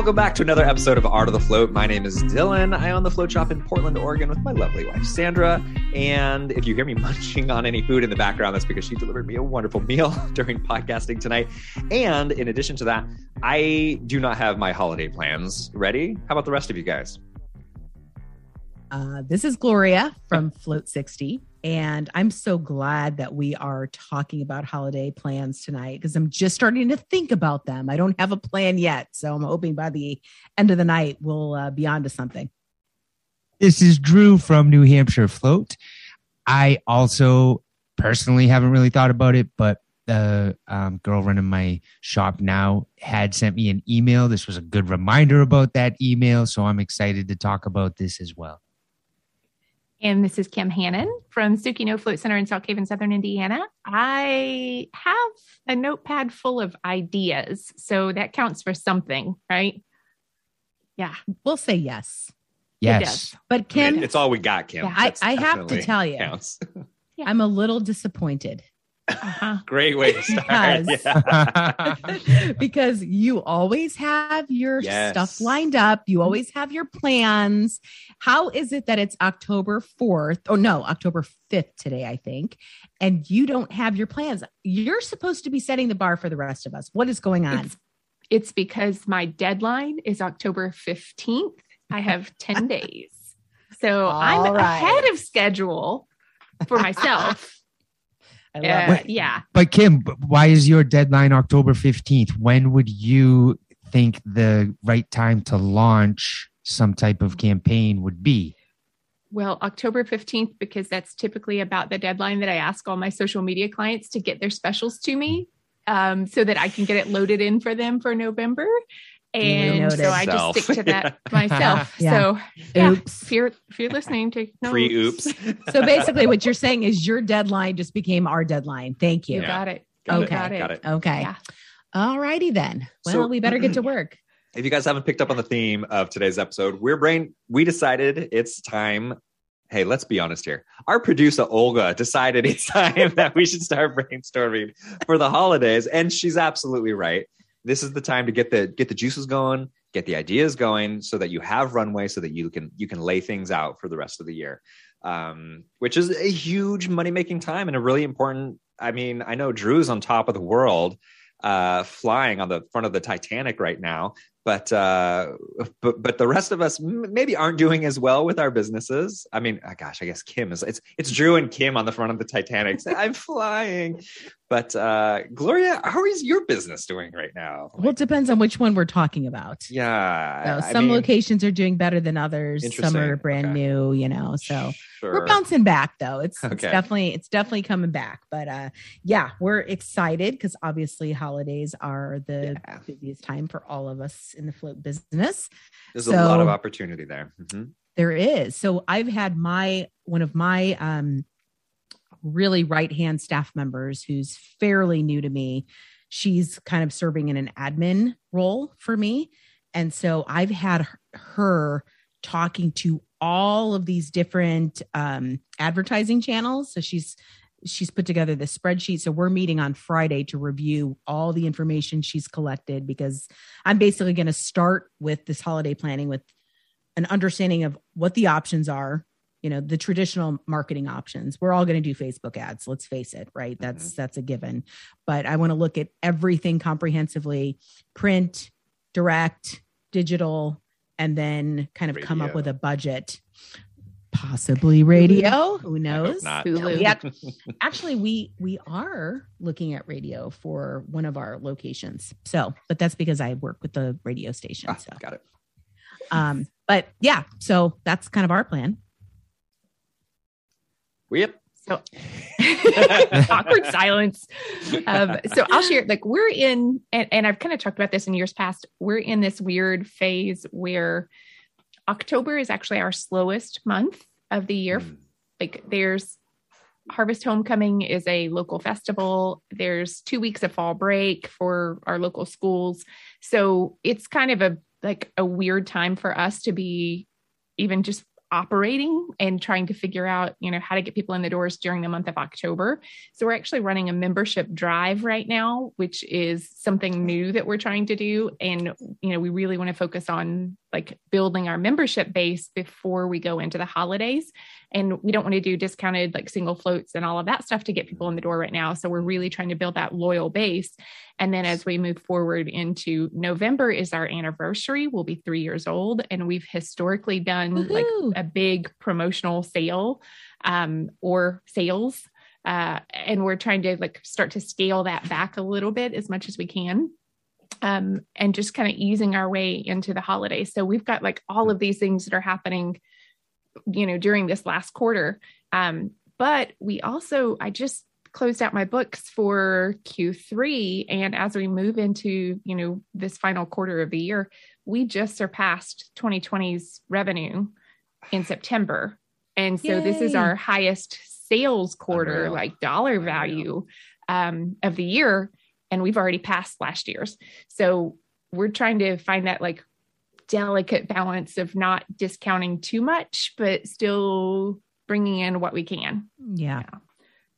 Welcome back to another episode of Art of the Float. My name is Dylan. I own the float shop in Portland, Oregon with my lovely wife, Sandra. And if you hear me munching on any food in the background, that's because she delivered me a wonderful meal during podcasting tonight. And in addition to that, I do not have my holiday plans ready. How about the rest of you guys? Uh, this is Gloria from Float 60. And I'm so glad that we are talking about holiday plans tonight because I'm just starting to think about them. I don't have a plan yet. So I'm hoping by the end of the night, we'll uh, be on to something. This is Drew from New Hampshire Float. I also personally haven't really thought about it, but the um, girl running my shop now had sent me an email. This was a good reminder about that email. So I'm excited to talk about this as well. And this is Kim Hannon from Sukino Float Center in South Haven, Southern Indiana. I have a notepad full of ideas. So that counts for something, right? Yeah. We'll say yes. Yes. But Kim, it's all we got, Kim. Yeah, I, I have to tell you, counts. I'm a little disappointed Uh-huh. Great way to start. Because- Yeah. because you always have your Yes. stuff lined up. You always have your plans. How is it that it's October 4th? Oh, no, October 5th today, I think. And you don't have your plans. You're supposed to be setting the bar for the rest of us. What is going on? It's, it's because my deadline is October 15th. I have 10 days. So I'm All right. ahead of schedule for myself. I love Uh, it. yeah. But Kim, why is your deadline October 15th? When would you think the right time to launch some type of campaign would be? Well, October 15th, because that's typically about the deadline that I ask all my social media clients to get their specials to me um, so that I can get it loaded in for them for November. And so I just stick to that myself. Yeah. So, yeah, Oops. if you're, if you're listening to notes, Free oops. So basically, what you're saying is your deadline just became our deadline. Thank you you. Yeah. got it. Got You it, got it. got it. Okay. Yeah. All righty then. Well, So- we better get to work. if you guys haven't picked up on the theme of today's episode, we're brain. We decided it's time. Hey, let's be honest here. Our producer Olga decided it's time that we should start brainstorming for the holidays, and she's absolutely right. This is the time to get the get the juices going, get the ideas going, so that you have runway, so that you can you can lay things out for the rest of the year, um, which is a huge money making time and a really important. I mean, I know Drew's on top of the world, uh, flying on the front of the Titanic right now, but uh, but but the rest of us m- maybe aren't doing as well with our businesses. I mean, uh, gosh, I guess Kim is. It's it's Drew and Kim on the front of the Titanic. saying, I'm flying, but uh, Gloria, how is your business doing right now? Well, it depends on which one we're talking about. yeah, So I some mean, locations are doing better than others. Some are brand Okay. new, you know. So sure. we're bouncing back though. It's, it's definitely it's definitely coming back. But uh yeah, we're excited because obviously holidays are the Yeah. busiest time for all of us in the float business. There's a lot of opportunity there. Mhm. There is. So I've had my one of my um really right hand staff members who's fairly new to me. She's kind of serving in an admin role for me. And so I've had her- her talking to all of these different um advertising channels. So she's she's put together this spreadsheet. So we're meeting on Friday to review all the information she's collected because I'm basically going to start with this holiday planning with an understanding of what the options are you know the traditional marketing options. We're all going to do facebook ads let's face it right? Mm-hmm. That's that's a given. But i want to look at everything comprehensively print direct digital and then kind of come up with a budget possibly radio who knows. Hulu. We ac- actually we we are looking at radio for one of our locations so but that's because i work with the radio station Ah, so got it. um, but yeah, so that's kind of our plan. Yep. So awkward silence. Um, so I'll share, like, we're in, and, and I've kind of talked about this in years past, we're in this weird phase where October is actually our slowest month of the year. Mm. Like, there's Harvest Homecoming is a local festival. There's two weeks of fall break for our local schools. So it's kind of a like a weird time for us to be even just operating and trying to figure out, you know, how to get people in the doors during the month of October. So we're actually running a membership drive right now, which is something new that we're trying to do. And, you know, we really want to focus on like building our membership base before we go into the holidays. And we don't want to do discounted like single floats and all of that stuff to get people in the door right now. So we're really trying to build that loyal base. And then as we move forward into November is our anniversary. We'll be three years old. And we've historically done Woohoo. like a big promotional sale um, or sales. Uh, and we're trying to like start to scale that back a little bit as much as we can um, and just kind of easing our way into the holidays. So we've got like all of these things that are happening, you know, during this last quarter. Um, but we also, I just closed out my books for Q3. And as we move into, you know, this final quarter of the year, we just surpassed 2020's revenue in September. And so this is our highest sales quarter, Unreal. like dollar Unreal. value um, of the year. And we've already passed last year's. So we're trying to find that like delicate balance of not discounting too much, but still bringing in what we can. Yeah.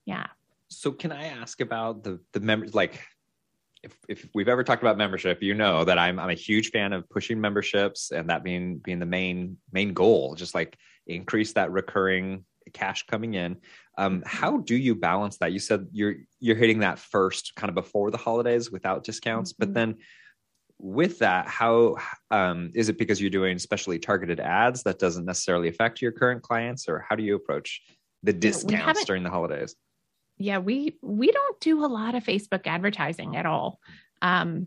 Yeah. So can I ask about the the members like if, if we've ever talked about membership, you know that I'm I'm a huge fan of pushing memberships and that being being the main main goal, just like increase that recurring cash coming in. Um, how do you balance that? You said you're you're hitting that first kind of before the holidays without discounts, but Mhm. then with that, how um, is it because you're doing specially targeted ads that doesn't necessarily affect your current clients, or how do you approach the discounts haven't- during the holidays? yeah we we don't do a lot of facebook advertising at all um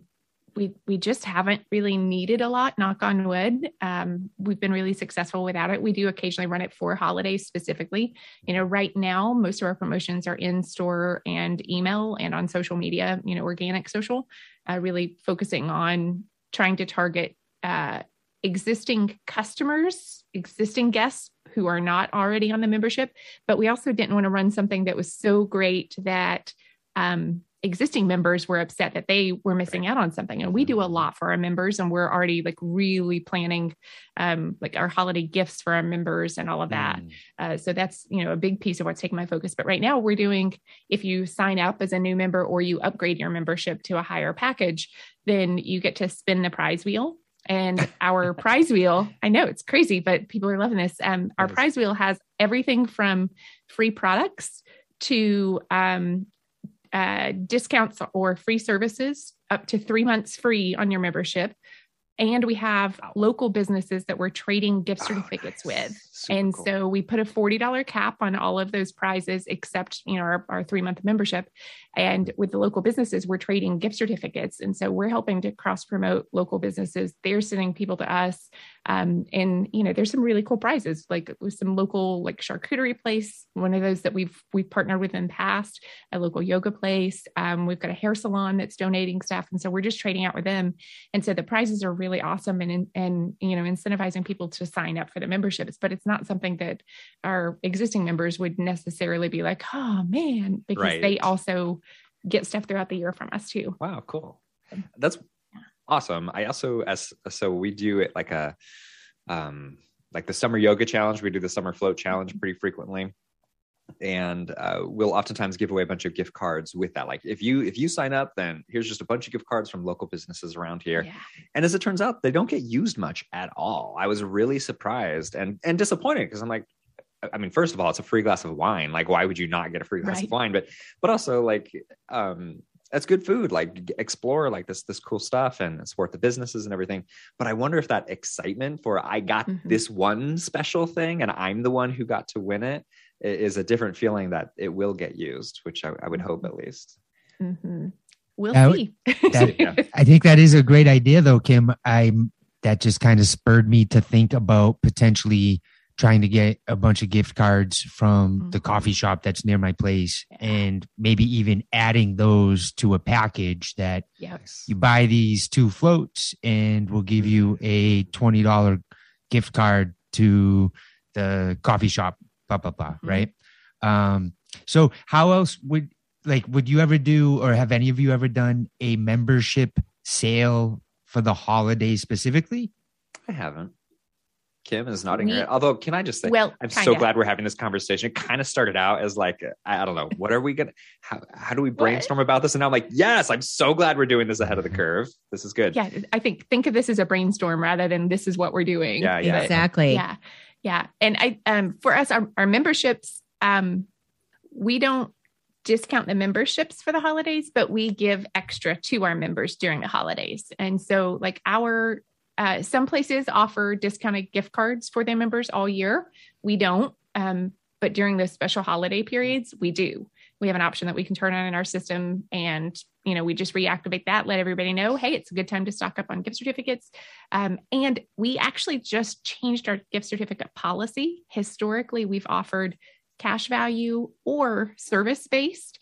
we we just haven't really needed a lot knock on wood. Um we've been really successful without it. We do occasionally run it for holidays specifically. You know right now most of our promotions are in store and email and on social media you know organic social uh, really focusing on trying to target uh existing customers existing guests who are not already on the membership. But we also didn't want to run something that was so great that um, existing members were upset that they were missing out on something. And we do a lot for our members and we're already like really planning um, like our holiday gifts for our members and all of that. Mm. uh, so that's you know a big piece of what's taking my focus. But right now we're doing if you sign up as a new member or you upgrade your membership to a higher package then you get to spin the prize wheel. And our prize wheel i know it's crazy but people are loving this. Um, our Yes. prize wheel has everything from free products to um, uh, discounts or free services up to three months free on your membership and we have local businesses that we're trading gift Oh, certificates nice. with Super and cool. so we put a $40 cap on all of those prizes except you know our, our three month membership. And with the local businesses we're trading gift certificates. And so we're helping to cross promote local businesses. They're sending people to us um, and you know there's some really cool prizes like with some local like charcuterie place one of those that we've we've partnered with in the past a local yoga place. Um, we've got a hair salon that's donating stuff. And so we're just trading out with them. And so the prizes are really awesome and and you know incentivizing people to sign up for the memberships. But it's not something that our existing members would necessarily be like oh man because Right. they also get stuff throughout the year from us too Wow, cool. That's awesome. I also as so we do it like a um like the summer yoga challenge. We do the summer float challenge pretty frequently. And uh, we'll oftentimes give away a bunch of gift cards with that. Like if you if you sign up, then here's just a bunch of gift cards from local businesses around here. yeah And as it turns out, they don't get used much at all. I was really surprised and and disappointed because I'm like, I mean, first of all, it's a free glass of wine. Like, why would you not get a free glass Right. of wine? But but also like um that's good food. Like explore like this this cool stuff and support the businesses and everything. But I wonder if that excitement for I got Mhm. this one special thing and I'm the one who got to win it is a different feeling that it will get used, which I, I would hope at least. Mhm. we'll That see that- Yeah. I think that is a great idea, though, Kim. I'm that just kind of spurred me to think about potentially trying to get a bunch of gift cards from the Mhm. coffee shop that's near my place, Yeah. and maybe even adding those to a package that yeah you buy these two floats, and we'll give you a twenty dollar gift card to the coffee shop. Blah blah blah. Mhm. Right. Um. So how else would like would you ever do or have any of you ever done a membership sale for the holidays specifically I haven't. Kim is nodding her head. Although, can I just say, Well, I'm so kinda. glad we're having this conversation. It kind of started out as like, I I don't know, what are we gonna, how, how do we brainstorm about this? And now I'm like, yes, I'm so glad we're doing this ahead of the curve. This is good. Yeah, I think think of this as a brainstorm rather than this is what we're doing. Yeah, yeah. Exactly. yeah yeah. And i um for us our, our memberships um we don't discount the memberships for the holidays but we give extra to our members during the holidays. And so like our uh, some places offer discounted gift cards for their members all year. We don't um, but during those special holiday periods we do we have an option that we can turn on in our system and you know we just reactivate that let everybody know hey it's a good time to stock up on gift certificates. Um, and we actually just changed our gift certificate policy. Historically we've offered cash value or service based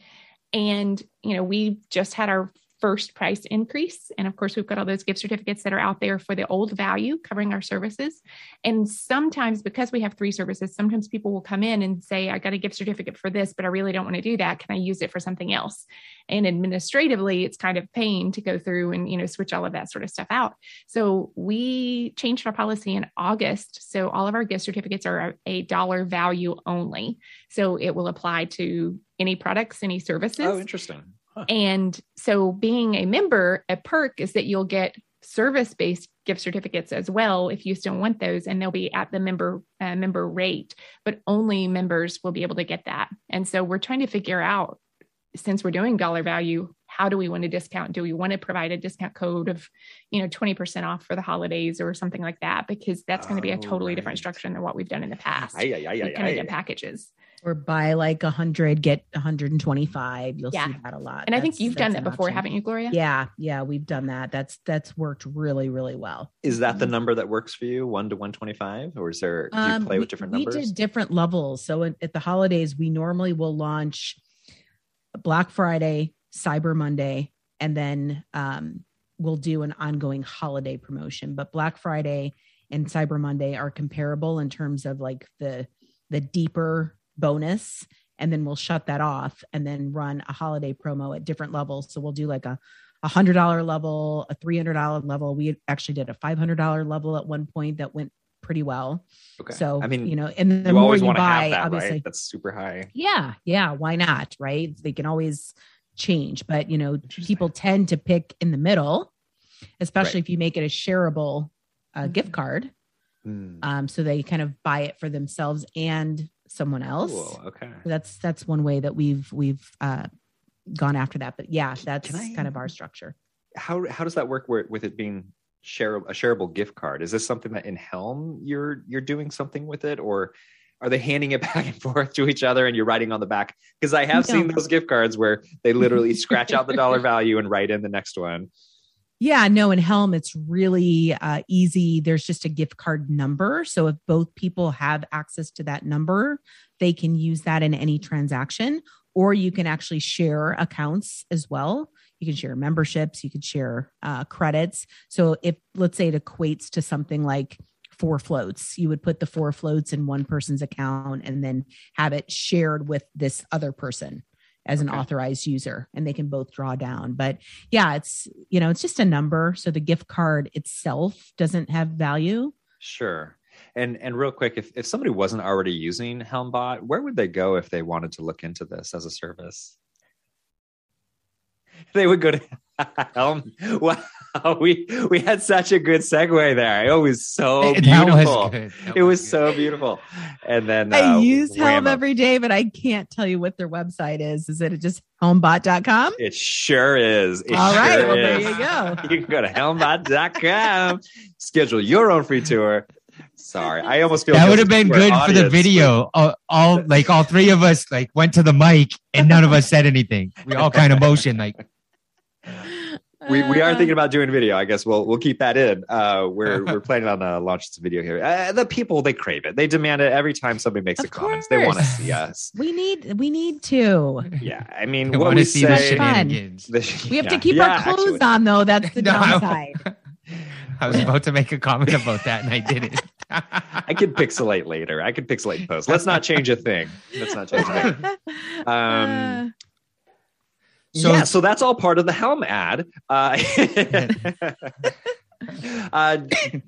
and you know we just had our first price increase. And of course we've got all those gift certificates that are out there for the old value covering our services. And sometimes because we have three services sometimes people will come in and say i got a gift certificate for this but i really don't want to do that. Can i use it for something else? And administratively it's kind of pain to go through and you know switch all of that sort of stuff out. So we changed our policy in august. So all of our gift certificates are a dollar value only. So it will apply to any products any services. Oh, interesting. Huh. and so being a member, a perk is that you'll get service based gift certificates as well if you still want those and they'll be at the member uh, member rate but only members will be able to get that. And so we're trying to figure out since we're doing dollar value how do we want to discount? Do we want to provide a discount code of you know 20% off for the holidays or something like that? Because that's going to be a Oh, totally different structure than what we've done in the past Ay, ay, ay, we kind of get packages Or buy like a hundred, get 125. You'll Yeah. see that a lot. and i think you've done that before option. haven't you gloria Yeah, yeah, we've done that. That's that's worked really, really well. Is that the number that works for you, one to one twenty five, or is there? Do you Um, play we, with different we did different levels. So at, at the holidays, we normally will launch Black Friday, Cyber Monday, and then um, we'll do an ongoing holiday promotion. But Black Friday and Cyber Monday are comparable in terms of like the the deeper bonus, and then we'll shut that off and then run a holiday promo at different levels. So we'll do like a a hundred dollar level, a three hundred dollar level. We actually did a five hundred dollar level at one point that went pretty well. okay. So I mean, you know, and the you more always you want to buy, have that, obviously, right? That's super high. yeah, yeah, why not? Right? They can always change, but you know, people tend to pick in the middle, especially Right. if you make it a shareable uh, gift card. Hmm. Um, so they kind of buy it for themselves and someone else. Cool. Okay. That's that's one way that we've we've uh, gone after that. But yeah, that's I- kind of our structure. How how does that work? Where, with it being share a shareable gift card, is this something that in Helm you're you're doing something with it, or are they handing it back and forth to each other and you're writing on the back? Because I have seen those gift cards where they literally scratch out the dollar value and write in the next one. Yeah, no, in Helm, it's really uh, easy. There's just a gift card number. So if both people have access to that number, they can use that in any transaction, or you can actually share accounts as well. You can share memberships, you can share uh, credits. So if, let's say, it equates to something like four floats, you would put the four floats in one person's account and then have it shared with this other person as an authorized user and they can both draw down but yeah it's you know it's just a number so the gift card itself doesn't have value Sure. And and real quick, if if somebody wasn't already using Helmbot, where would they go if they wanted to look into this as a service? They would go to Helm. Wow, we we had such a good segue there. It was so That was beautiful. good. It was good. so beautiful. And then i uh, use helm every day but i can't tell you what their website is is it just helmbot.com It sure is. It all right sure well there is. you go You can go to helmbot.com, schedule your own free tour. Sorry, I almost feel That would have been to our good for the video. All, all like all three of us like went to the mic and none of us said anything. We all kind of motioned like we, we are Uh, thinking about doing video. I guess we'll we'll keep that in. Uh, we're we're planning on uh, launching some video here. Uh, the people they crave it. They demand it every time somebody makes Of a comment. They want to see us. we need we need to Yeah, I mean, I what we to see the say. Fun. shenanigans. the- we have to keep yeah, our clothes actually. on though that's the No, I- downside I was about to make a comment about that and I didn't. I could pixelate later. I could pixelate post. Let's not change a thing. Let's not change a thing. Um, So- yeah, so that's all part of the Helm ad. Uh, uh,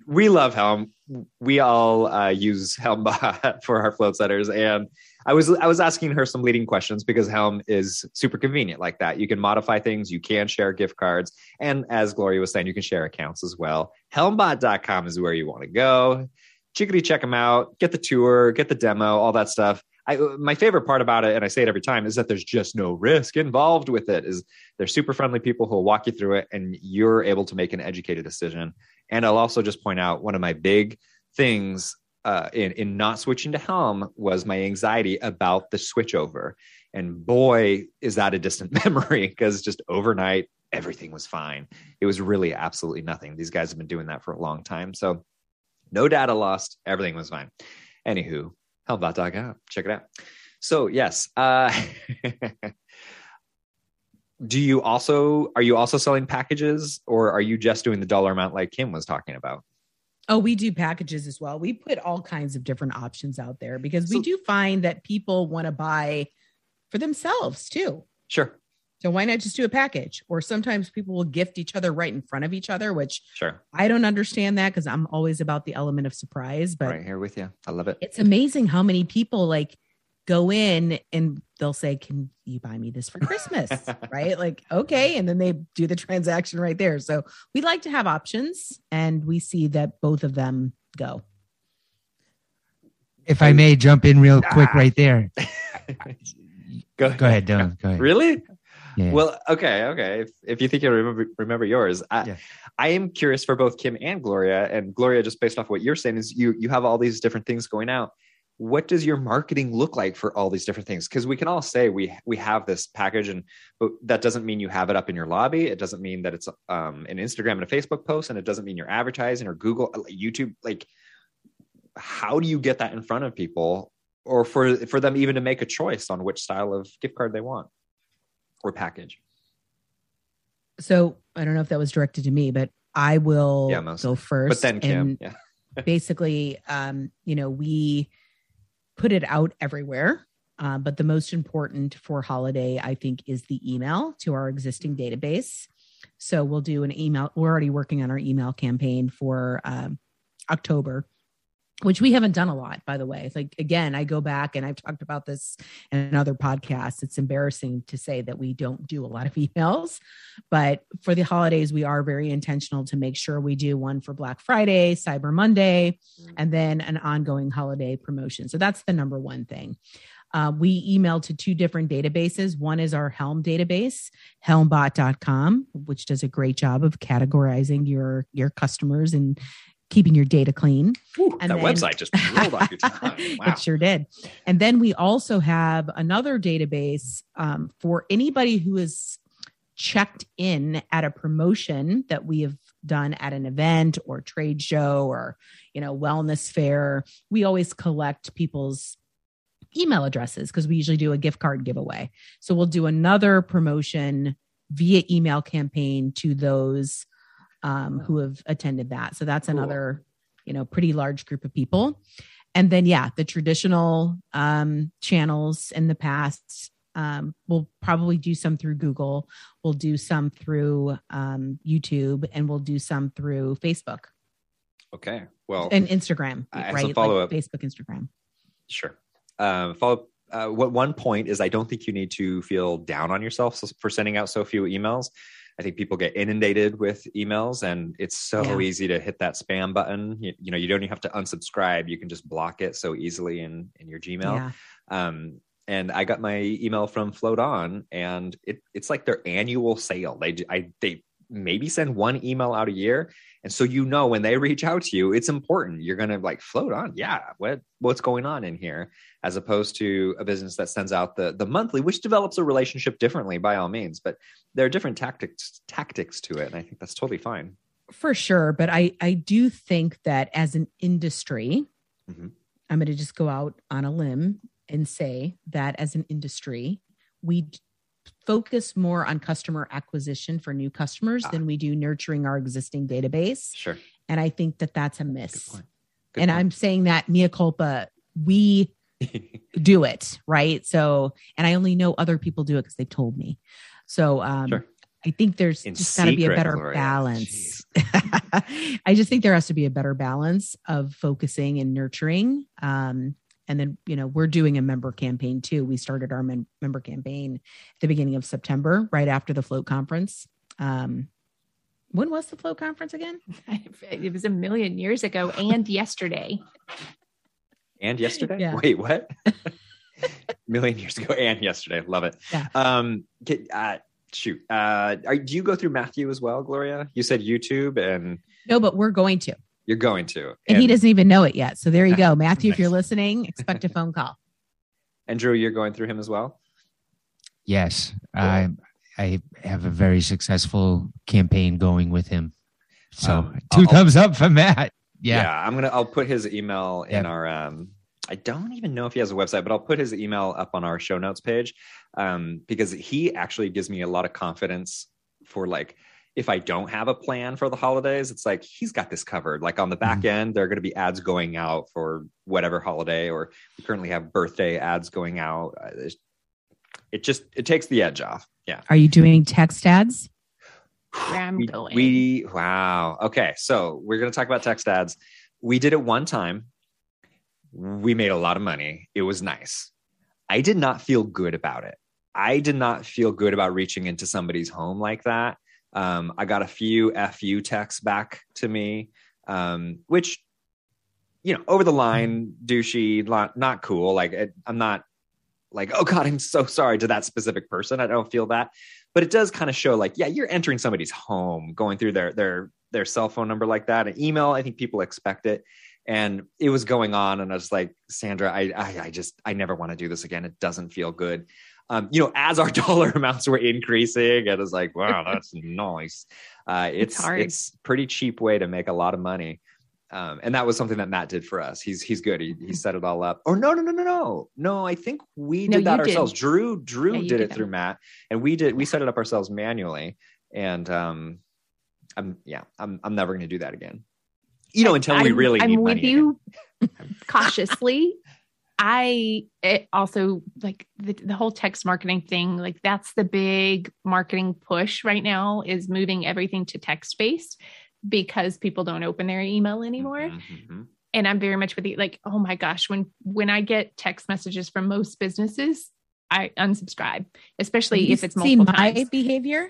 we love Helm. we all uh, use Helmbot for our float setters, and I was I was asking her some leading questions because Helm is super convenient like that. You can modify things, you can share gift cards, and as Gloria was saying, you can share accounts as well. Helmbot.com is where you want to go. Chickadee, check them out. Get the tour, get the demo, all that stuff. I, my favorite part about it, and I say it every time, is that there's just no risk involved with it. Is they're super friendly people who will walk you through it, and you're able to make an educated decision. And I'll also just point out one of my big things uh, in in not switching to Helm was my anxiety about the switchover. And boy, is that a distant memory because just overnight everything was fine. It was really absolutely nothing. These guys have been doing that for a long time, so no data lost. Everything was fine. Anywho, helmbot.com. Check it out. So yes, uh, do you also are you also selling packages, or are you just doing the dollar amount like Kim was talking about? Oh, we do packages as well. We put all kinds of different options out there because we do find that people want to buy for themselves too. Sure, So why not just do a package? Or sometimes people will gift each other right in front of each other, which sure. I don't understand that because I'm always about the element of surprise. But right here with you. I love it. it's amazing how many people like go in and they'll say, Can you buy me this for Christmas? right? Like, okay. And then they do the transaction right there. So we like to have options and we see that both of them go. If I may jump in real quick ah. right there. go, ahead. Go ahead, Dylan. Go ahead. Really? Yeah. Well, okay, okay. If, if you think you remember remember yours, I, Yeah. I am curious for both Kim and Gloria. And Gloria, just based off what you're saying, is you you have all these different things going out. What does your marketing look like for all these different things? Because we can all say we we have this package, and but that doesn't mean you have it up in your lobby. It doesn't mean that it's um, an Instagram and a Facebook post, and it doesn't mean you're advertising or Google, uh, YouTube. Like, how do you get that in front of people, or for for them even to make a choice on which style of gift card they want or package? So I don't know if that was directed to me, but I will Yeah, go first. But then Kim, and yeah. basically, um, you know, we put it out everywhere. Uh, but the most important for holiday, I think, is the email to our existing database. So we'll do an email. We're already working on our email campaign for um, October, which we haven't done a lot, by the way. It's like, again, I go back and I've talked about this in other podcasts. It's embarrassing to say that we don't do a lot of emails, but for the holidays, we are very intentional to make sure we do one for Black Friday, Cyber Monday, and then an ongoing holiday promotion. So that's the number one thing. Uh, we email to two different databases. One is our Helm database, helmbot.com, which does a great job of categorizing your your customers and keeping your data clean. Whew, And that then- website just rolled off your tongue. Wow. it sure did. And then we also have another database um, for anybody who is checked in at a promotion that we have done at an event or trade show or you know wellness fair. We always collect people's email addresses because we usually do a gift card giveaway. So we'll do another promotion via email campaign to those um, who have attended that. So that's Cool. another, you know, pretty large group of people. And then, yeah, the traditional um, channels in the past, um, we'll probably do some through Google, we'll do some through um, YouTube, and we'll do some through Facebook Okay. Well, and Instagram, I right? some follow-up. Facebook, Instagram. Sure. Um, follow. Uh, what one point is, I don't think you need to feel down on yourself for sending out so few emails. I think people get inundated with emails, and it's so Yeah. easy to hit that spam button. You, you know, you don't even have to unsubscribe; you can just block it so easily in in your Gmail. Yeah. Um, and I got my email from Float On, and it it's like their annual sale. They I they maybe send one email out a year, and so you know when they reach out to you, it's important. You're gonna like float on, yeah. What what's going on in here, as opposed to a business that sends out the the monthly, which develops a relationship differently by all means, but there are different tactics tactics to it, and I think that's totally fine. for sure but i i do think that as an industry Mhm. i'm going to just go out on a limb and say that as an industry we focus more on customer acquisition for new customers Ah. than we do nurturing our existing database Sure, and i think that that's a good miss point. Good and point. i'm saying that mea culpa we do it right so and i only know other people do it because they've told me so um Sure. i think there's In just got to be a better Gloria. balance I just think there has to be a better balance of focusing and nurturing. Um, and then, you know, we're doing a member campaign too. We started our mem- member campaign at the beginning of September, right after the float conference. Um, when was the float conference again? it was a million years ago and yesterday. And yesterday? Yeah. Wait, what? million years ago and yesterday. Love it. Yeah. Um, get, uh, shoot. Uh, are, do you go through Matthew as well, Gloria? You said YouTube and No, but we're going to. You're going to. And, he doesn't even know it yet. So there you go. Matthew, if you're listening, expect a phone call. And Drew, you're going through him as well? Yes, I I have a very successful campaign going with him. So Um, 2 I'll- thumbs up for Matt. Yeah. I'm gonna I'll put his email in Yep. our um I don't even know if he has a website, but I'll put his email up on our show notes page. Um, because he actually gives me a lot of confidence for like if I don't have a plan for the holidays, it's like he's got this covered. Like on the back Mhm. end, there are going to be ads going out for whatever holiday, or we currently have birthday ads going out. Uh, It just it takes the edge off. Yeah. Are you doing text ads? Where I'm we, going. we wow. Okay, so we're gonna talk about text ads. We did it one time. We made a lot of money. It was nice. I did not feel good about it. I did not feel good about reaching into somebody's home like that. Um, I got a few FU texts back to me, um, which, you know, over the line, douchey, not, not cool. Like, it, I'm not like, oh God, I'm so sorry to that specific person. I don't feel that. But it does kind of show like yeah you're entering somebody's home going through their their their cell phone number like that an email. I think people expect it. And it was going on and i was like sandra i i, I just i never want to do this again. It doesn't feel good um, you know as our dollar amounts were increasing it was like wow that's nice uh, it's It's it's pretty cheap way to make a lot of money um, and that was something that Matt did for us. He's he's good. He, he set it all up. Or no, no, no, no, no, no. I think we No, did that you did. ourselves. Drew Drew Yeah, did did it that. through Matt, and we did we set it up ourselves manually. And um, I'm yeah, I'm I'm never going to do that again. You know, until we I'm- really I'm need with money. you cautiously. I it also like the, the whole text marketing thing, like that's the big marketing push right now is moving everything to text based because people don't open their email again. anymore. Mhm, mhm. And I'm very much with you. Like, oh my gosh, when when I get text messages from most businesses, I unsubscribe, especially if it's multiple my times. behavior?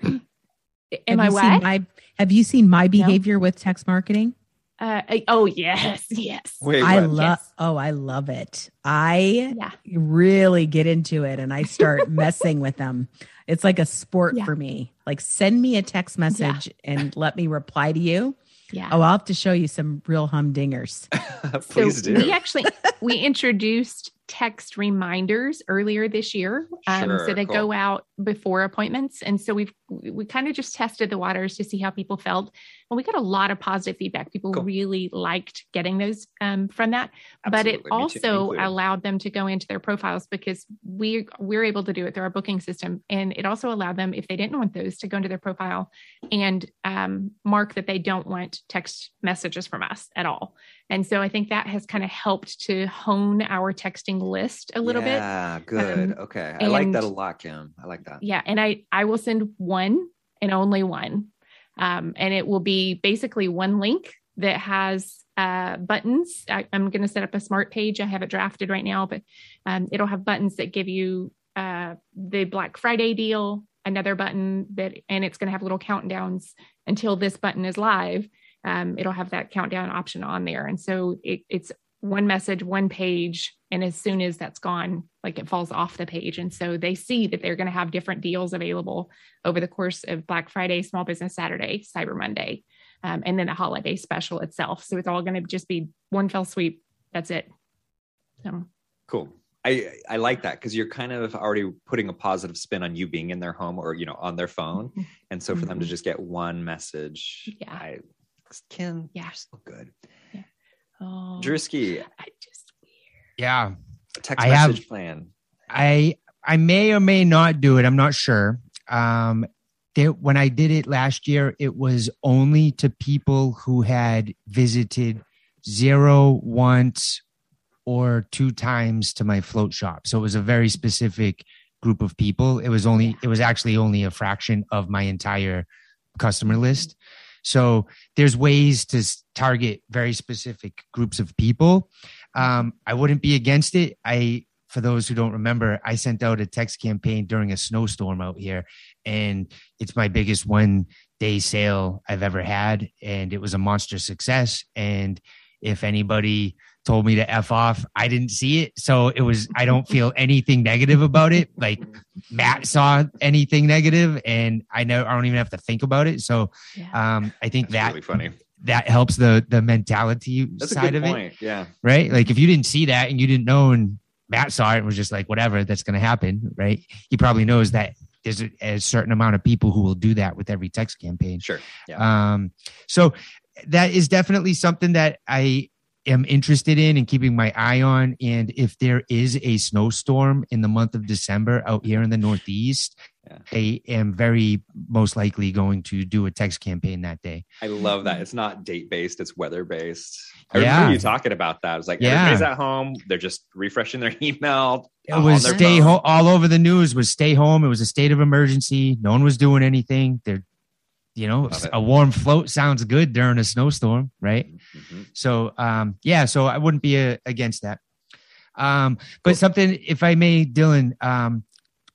Am Have I you what? My, have you seen my behavior with text marketing? Uh, I- oh yes, yes. Wait, I love. Yes. Oh, I love it. I Yeah. really get into it and I start messing with them. It's like a sport Yeah. for me. Like send me a text message and let me reply to you. Yeah. Oh, I'll have to show you some real humdingers. Please so do. We actually we introduced text reminders earlier this year, um, Sure, so they cool. go out before appointments, and so we've we kind of just tested the waters to see how people felt, and we got a lot of positive feedback. People Cool. really liked getting those um, from that, but it me also allowed them to go into their profiles because we we're able to do it through our booking system, and it also allowed them if they didn't want those to go into their profile and um, mark that they don't want text messages from us at all. And so I think that has kind of helped to hone our texting list a little bit. Yeah, good. Um, okay, I like that a lot, Kim. I like that. Yeah. And I, I will send one and only one. Um, and it will be basically one link that has uh, buttons. I, I'm going to set up a smart page. I have it drafted right now, but um, it'll have buttons that give you uh, the Black Friday deal, another button that, and it's going to have little countdowns until this button is live. Um, it'll have that countdown option on there. And so it, it's one message, one page. And as soon as that's gone, like it falls off the page. And so they see that they're going to have different deals available over the course of Black Friday, Small Business Saturday, Cyber Monday, um, and then the holiday special itself. So it's all going to just be one fell sweep. That's it. So Cool. I I like that because you're kind of already putting a positive spin on you being in their home or you know on their phone, and so for them to Mhm. just get one message, Yeah. I, Kim, Yeah. you're so good. oh, Drewski, I just Yeah. text I have- message plan. I I may or may not do it. I'm not sure. Um, there, when I did it last year, it was only to people who had visited zero, once, or two times to my float shop. So it was a very specific group of people. It was only it was actually only a fraction of my entire customer list. So there's ways to target very specific groups of people. Um, I wouldn't be against it. I, for those who don't remember, I sent out a text campaign during a snowstorm out here, and it's my biggest one day sale I've ever had, and it was a monster success. And if anybody told me to f off, I didn't see it, so it was. I don't feel anything negative about it. Like Matt saw anything negative, and I know I don't even have to think about it. So Yeah. um, I think That's that really funny. that helps the the mentality That's a side good of it. Yeah. right? Like if you didn't see that and you didn't know and Matt saw it and was just like, whatever, that's going to happen, right? He probably knows that there's a, a certain amount of people who will do that with every text campaign. Sure. Yeah. Um, so that is definitely something that I am interested in and keeping my eye on. And if there is a snowstorm in the month of December out here in the Northeast, Yeah. I am very most likely going to do a text campaign that day. I love that. It's not date based, it's weather based. I Yeah. remember you talking about that. It's like Yeah. everybody's at home, they're just refreshing their email. It was stay home all over the news was stay home. It was a state of emergency. No one was doing anything. They're, you know, Love it. a warm float sounds good during a snowstorm, right? Mhm. So, um, yeah, so I wouldn't be uh against that. Um, but something, if I may, Dylan, um,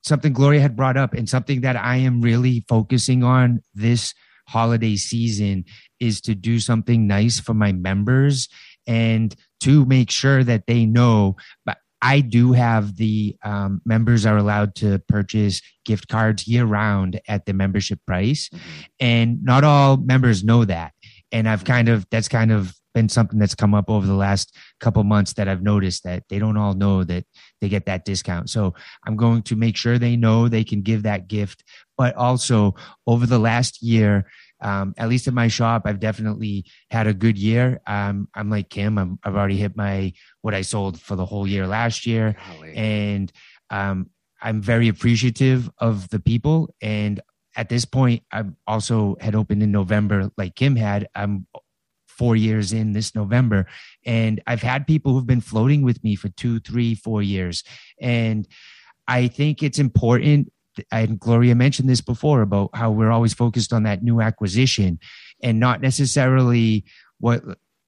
something Gloria had brought up and something that I am really focusing on this holiday season is to do something nice for my members and to make sure that they know. But I do have the um, members are allowed to purchase gift cards year round at the membership price, Mhm. and not all members know that. And I've kind of that's kind of been something that's come up over the last couple months that I've noticed that they don't all know that they get that discount. So I'm going to make sure they know they can give that gift. But also over the last year, um, at least in my shop, I've definitely had a good year. Um, I'm like Kim. I'm, I've already hit my what I sold for the whole year last year, Golly. and um, I'm very appreciative of the people. And at this point, I'm also had opened in November, like Kim had. I'm four years in this November, and I've had people who've been floating with me for two, three, four years, and I think it's important. And Gloria mentioned this before about how we're always focused on that new acquisition and not necessarily what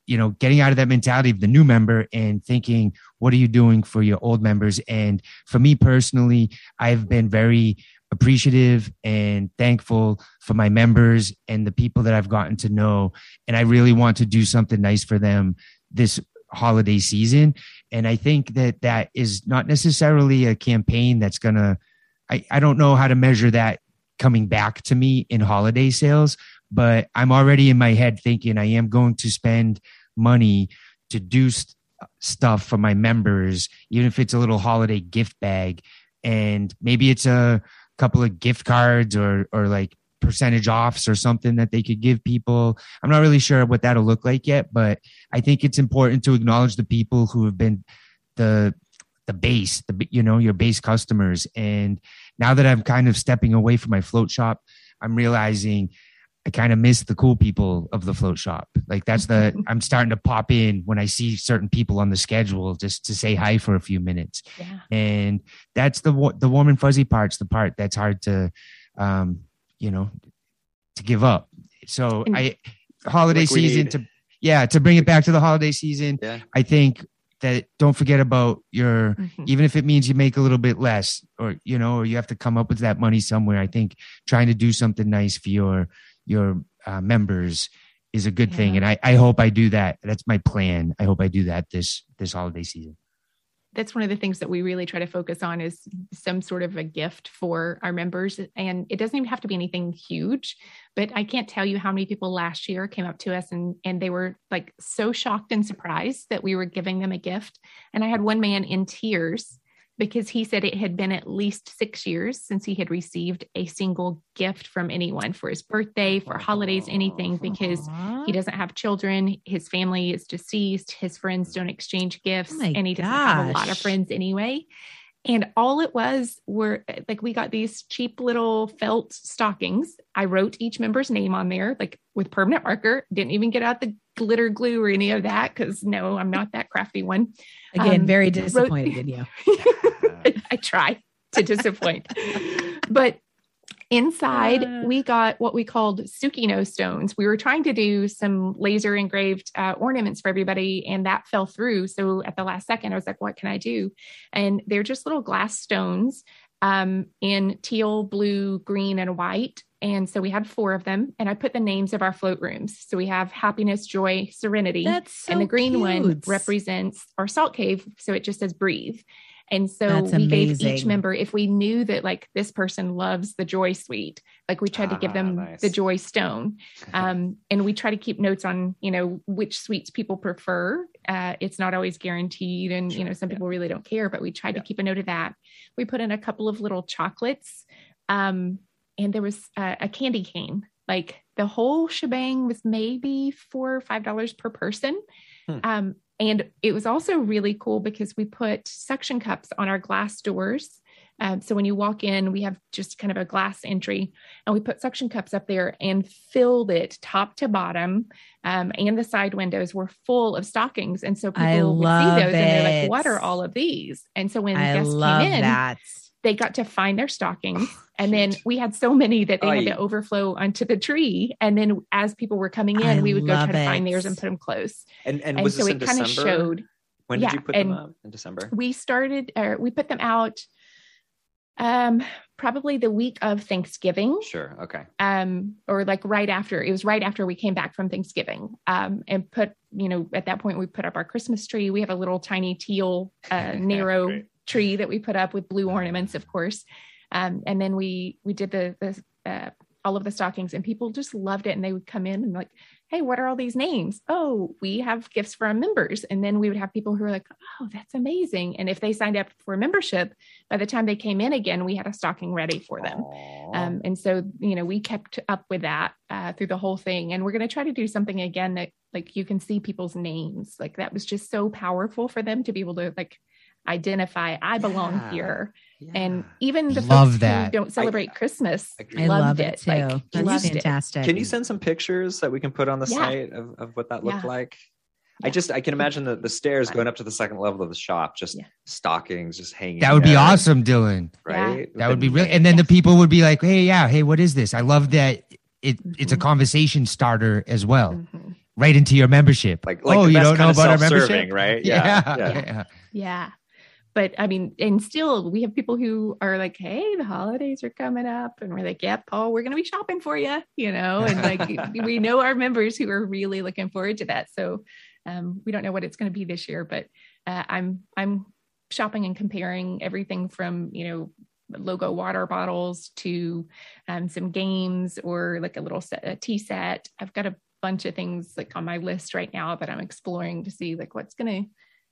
you know getting out of that mentality of the new member and thinking what are you doing for your old members? And for me personally i've been very appreciative and thankful for my members and the people that i've gotten to know. And i really want to do something nice for them this holiday season. And i think that that is not necessarily a campaign that's gonna i, I don't know how to measure that coming back to me in holiday sales but i'm already in my head thinking i am going to spend money to do st- stuff for my members even if it's a little holiday gift bag. And maybe it's a couple of gift cards or or like percentage offs or something that they could give people. I'm not really sure what that'll look like yet but i think it's important to acknowledge the people who have been the the base the you know your base customers and now that i'm kind of stepping away from my float shop i'm realizing I kind of miss the cool people of the float shop. Like that's the I'm starting to pop in when I see certain people on the schedule just to say hi for a few minutes. Yeah. And that's the the warm and fuzzy parts, the part that's hard to um, you know, to give up. So And- I holiday Like season need. to yeah, to bring it back to the holiday season. Yeah. I think that don't forget about your Mhm. even if it means you make a little bit less or you know or you have to come up with that money somewhere i think trying to do something nice for your your uh, members is a good thing. And I, I hope i do that. That's my plan. I hope i do that this this holiday season that's one of the things that we really try to focus on is some sort of a gift for our members. And it doesn't even have to be anything huge but i can't tell you how many people last year came up to us and and they were like so shocked and surprised that we were giving them a gift. And i had one man in tears because he said it had been at least six years since he had received a single gift from anyone for his birthday for holidays anything because he doesn't have children. His family is deceased. His friends don't exchange gifts. Oh and he doesn't have a lot of friends anyway. And all it was were like we got these cheap little felt stockings. I wrote each member's name on there, like with permanent marker. Didn't even get out the glitter glue or any of that because no, I'm not that crafty one. Again, Um, very wrote- disappointed in you. I try to disappoint. but Inside, Uh. we got what we called Sukino stones. We were trying to do some laser engraved uh, ornaments for everybody, and that fell through. So at the last second, I was like, what can I do? And they're just little glass stones um, in teal, blue, green, and white. And so we had four of them, and I put the names of our float rooms. So we have happiness, joy, serenity. That's so and the green one represents our salt cave. So it just says breathe. And so That's we gave each member, if we knew that like this person loves the joy suite, like we tried to give Ah, them nice. the joy stone. Um, and we try to keep notes on, you know, which suites people prefer. Uh, it's not always guaranteed. And, you know, some yeah. people really don't care, but we tried Yeah. to keep a note of that. We put in a couple of little chocolates. Um, and there was a, a candy cane. Like the whole shebang was maybe four or five dollars per person. Hmm. Um, and it was also really cool because we put suction cups on our glass doors. Um, so when you walk in, we have just kind of a glass entry, and we put suction cups up there and filled it top to bottom. Um, and the side windows were full of stockings, and so people I would see those and they're like, "What are all of these?" And so when I guests came in, that. They got to find their stockings and then we had so many that they Oh, had to overflow onto the tree and then as people were coming in I we would go try love to find theirs and put them close And and, and was so this in it kind of December? showed when did yeah, you put them up? In December. we started or we put them out um probably the week of thanksgiving Sure. Okay. um or like right after it was right after we came back from thanksgiving um and put you know at that point we put up our christmas tree we have a little tiny teal uh narrow Great. Tree that we put up with blue ornaments of course. Um and then we we did the the uh, all of the stockings and people just loved it. And they would come in and like hey what are all these names? Oh we have gifts for our members. And then we would have people who are like oh that's amazing. And if they signed up for membership by the time they came in again we had a stocking ready for them. Um, and so, you know, we kept up with that uh, through the whole thing. And we're going to try to do something again that, like, you can see people's names. Like, that was just so powerful for them to be able to, like, identify, I belong Yeah. here. Yeah. And even the Love folks that. who don't celebrate Christmas. I loved love it. it too. Like, That's loved it. fantastic. Can you send some pictures that we can put on the Yeah. site of, of what that looked Yeah. like? I just I can imagine the, the stairs going up to the second level of the shop, just Yeah. stockings, just hanging. That would be awesome, Dylan. right? That would be really, and then the people would be like, "Hey, yeah, hey, what is this?" I love that it it's a Mhm. conversation starter as well, Mhm. right into your membership. like like oh, you don't know about our self-serving, membership, right? Yeah, yeah. yeah. Yeah. But I mean, and still, we have people who are like, "Hey, the holidays are coming up," and we're like, yeah, Paul, we're going to be shopping for you," you know, and like we know our members who are really looking forward to that. So um, we don't know what it's going to be this year, but uh, I'm I'm shopping and comparing everything from you know logo water bottles to um, some games or like a little set, a tea set. I've got a bunch of things like on my list right now that I'm exploring to see like what's going to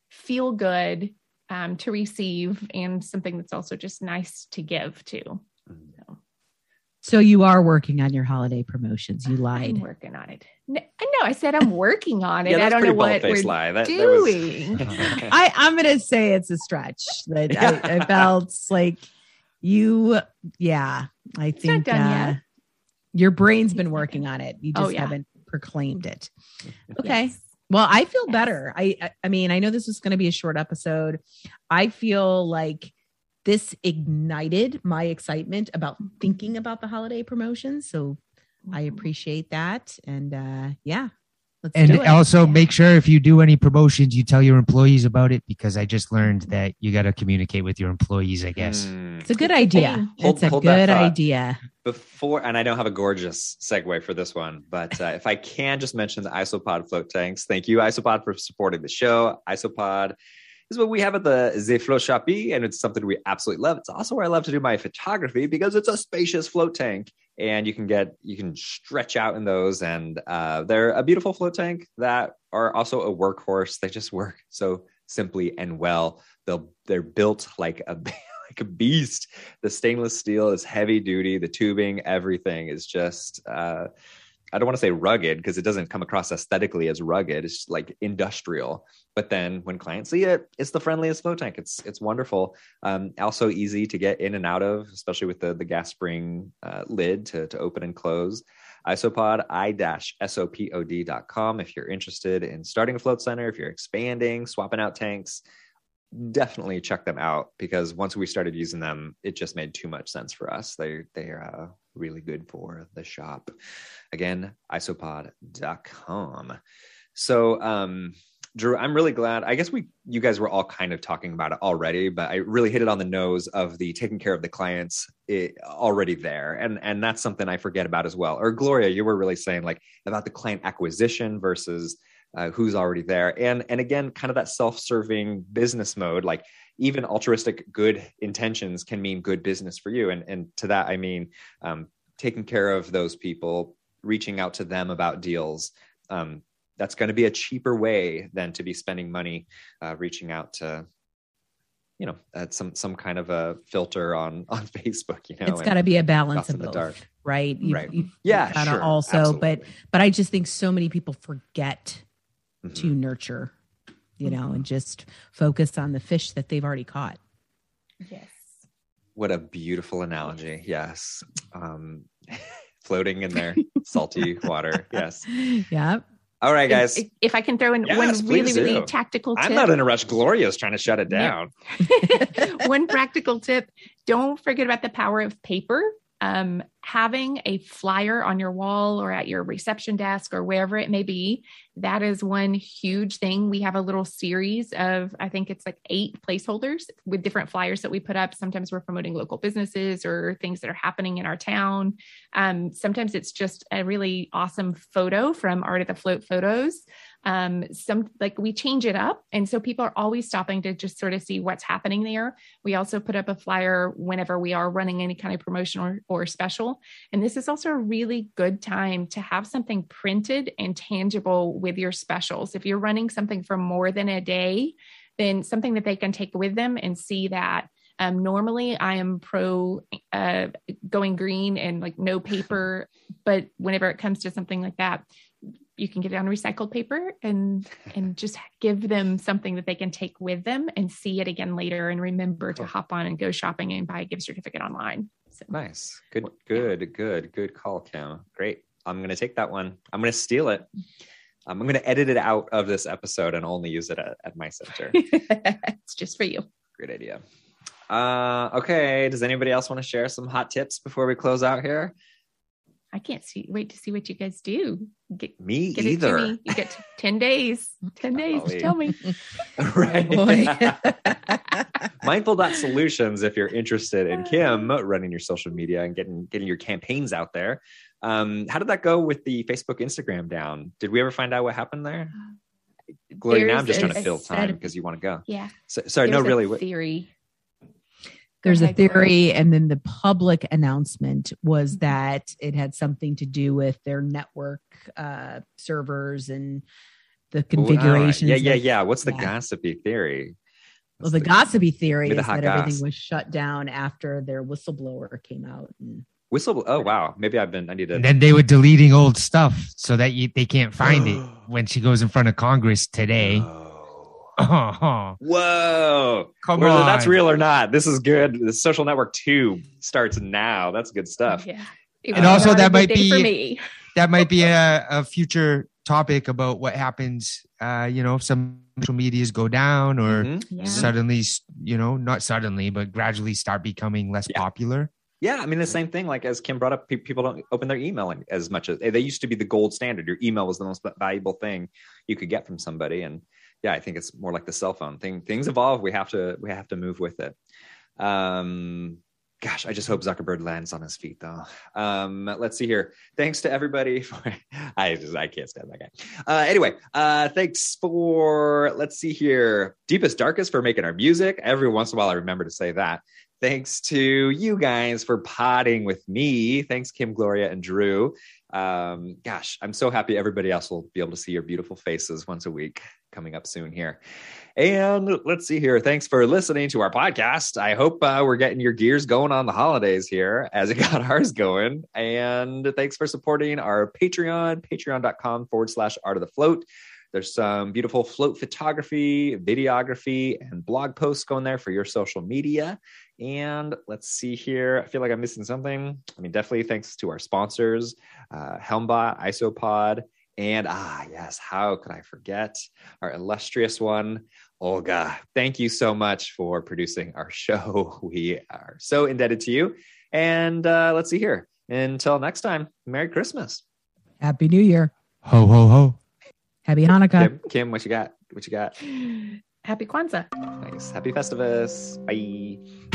feel good um, to receive and something that's also just nice to give too. So So you are working on your holiday promotions. You lied. I'm working on it. No, I I said I'm working on it. Yeah, I don't know what we're lie. That, doing. That was... I, I'm gonna say it's a stretch. That I, I felt like you. Yeah, I not think uh, your brain's been working on it. You Oh, just yeah. haven't proclaimed it. Okay. Yes. Well, I feel better. I, I I mean, I know this is going to be a short episode. I feel like this ignited my excitement about thinking about the holiday promotions. So I appreciate that. And uh yeah, let's And also make sure if you do any promotions, you tell your employees about it because I just learned that you got to communicate with your employees. I guess. Hmm. it's a good idea. thing. Hold- it's a good idea. before and i don't have a gorgeous segue for this one but uh, if i can just mention the isopod float tanks thank you isopod for supporting the show isopod is what we have at the ze float shoppy and it's something we absolutely love. It's also where i love to do my photography because it's a spacious float tank and you can get you can stretch out in those and uh, they're a beautiful float tank that are also a workhorse. They just work so simply and well. They'll they're built like a like a beast. The stainless steel is heavy duty. The tubing everything is just uh i don't want to say rugged because it doesn't come across aesthetically as rugged it's like industrial. But then when clients see it it's the friendliest float tank. It's it's wonderful. Um also easy to get in and out of especially with the the gas spring uh, lid to, to open and close. Isopod isopod.com if you're interested in starting a float center if you're expanding swapping out tanks. Definitely check them out because once we started using them, it just made too much sense for us. They they uh, really good for the shop. Again, isopod.com. So, um, Drew, I'm really glad. I guess we, you guys were all kind of talking about it already, but I really hit it on the nose of the taking care of the clients it, already there, and and that's something I forget about as well. Or Gloria, you were really saying like about the client acquisition versus uh, who's already there, and and again, kind of that self-serving business mode, like even altruistic good intentions can mean good business for you, and and to that I mean um, taking care of those people, reaching out to them about deals. Um, that's going to be a cheaper way than to be spending money uh, reaching out to you know at some some kind of a filter on on facebook you know it's got to be a balance of the both dark. right you, Right. you- yeah sure, also but absolutely. but i just think so many people forget Mhm. to nurture you know and just focus on the fish that they've already caught. Yes. what a beautiful analogy. Yes. Um floating in their salty water. Yes. Yeah all right guys. If, if I can throw in Yes, one really, please really tactical tip. i'm not in a rush. Gloria's trying to shut it Yeah. down. One practical tip. Don't forget about the power of paper um, having a flyer on your wall or at your reception desk or wherever it may be that is one huge thing. We have a little series of i think it's like eight placeholders with different flyers that we put up. Sometimes we're promoting local businesses or things that are happening in our town. Um, sometimes it's just a really awesome photo from art of the float photos um, some like we change it up. And so people are always stopping to just sort of see what's happening there. We also put up a flyer whenever we are running any kind of promotion or, or special. And this is also a really good time to have something printed and tangible with your specials. If you're running something for more than a day then something that they can take with them and see that um, normally I am pro uh, going green and like no paper, but whenever it comes to something like that, you can get it on recycled paper and and just give them something that they can take with them and see it again later and remember to hop on and go shopping and buy a gift certificate online. So nice good good good good call kim great i'm gonna take that one i'm gonna steal it um, i'm gonna edit it out of this episode and only use it at, at my center it's just for you. Great idea. Uh, okay. Does anybody else want to share some hot tips before we close out here? I can't see wait to see what you guys do. Get Me get either. me. You get t- 10 days. 10 days. Golly. Tell me. right. boy. Mindful.solutions if you're interested in Kim running your social media and getting getting your campaigns out there. Um, how did that go with the Facebook, Instagram down? Did we ever find out what happened there? Gloria, now I'm There's just trying to fill time because you want to go. Yeah. So, sorry, no, There's a really. What, theory. There's a ahead, Gloria. theory, and then the public announcement was Mhm. that it had something to do with their network uh, servers and the Ooh, all right. configurations. Yeah, yeah, yeah. What's the yeah. gossipy theory? Well, What's the gossipy theory Give is the hot that everything was shut down after their whistleblower came out. And whistle. Oh wow, maybe I've been. I need to. And then they were deleting old stuff so that you, they can't find it when she goes in front of Congress today. Oh, Whoa. come Whether on. that's real or not, this is good. The social network two starts now. That's good stuff. Yeah. It And also that might be- for me. That might be a, a future topic about what happens, uh, you know, if some social medias go down or Mhm. Yeah. suddenly, you know, not suddenly, but gradually start becoming less Yeah. popular. Yeah, I mean the same thing. Like as Kim brought up, pe- people don't open their email as much as they used to be the gold standard. Your email was the most valuable thing you could get from somebody, and yeah, I think it's more like the cell phone thing. Things evolve. We have to we have to move with it. Um, gosh, I just hope Zuckerberg lands on his feet though. Um, let's see here. Thanks to everybody for I just I can't stand that guy. Uh, anyway, uh, thanks for let's see here. Deepest darkest for making our music. Every once in a while, I remember to say that. Thanks to you guys for potting with me. Thanks, Kim, Gloria, and Drew. Um, gosh, I'm so happy everybody else will be able to see your beautiful faces once a week coming up soon here. And let's see here. Thanks for listening to our podcast. I hope uh, we're getting your gears going on the holidays here as it got ours going. And thanks for supporting our Patreon, patreon.com forward slash art of the float. There's some beautiful float photography, videography, and blog posts going there for your social media. And let's see here. I feel like I'm missing something. I mean, definitely thanks to our sponsors, uh, Helmbot, Isopod, and ah, yes, how could I forget our illustrious one, Olga? Thank you so much for producing our show. We are so indebted to you. And uh, let's see here. Until next time, Merry Christmas. Happy New Year. Ho ho ho. Happy Hanukkah. Kim, Kim, what you got? What you got? Happy Kwanzaa. Nice. Happy Festivus. Bye.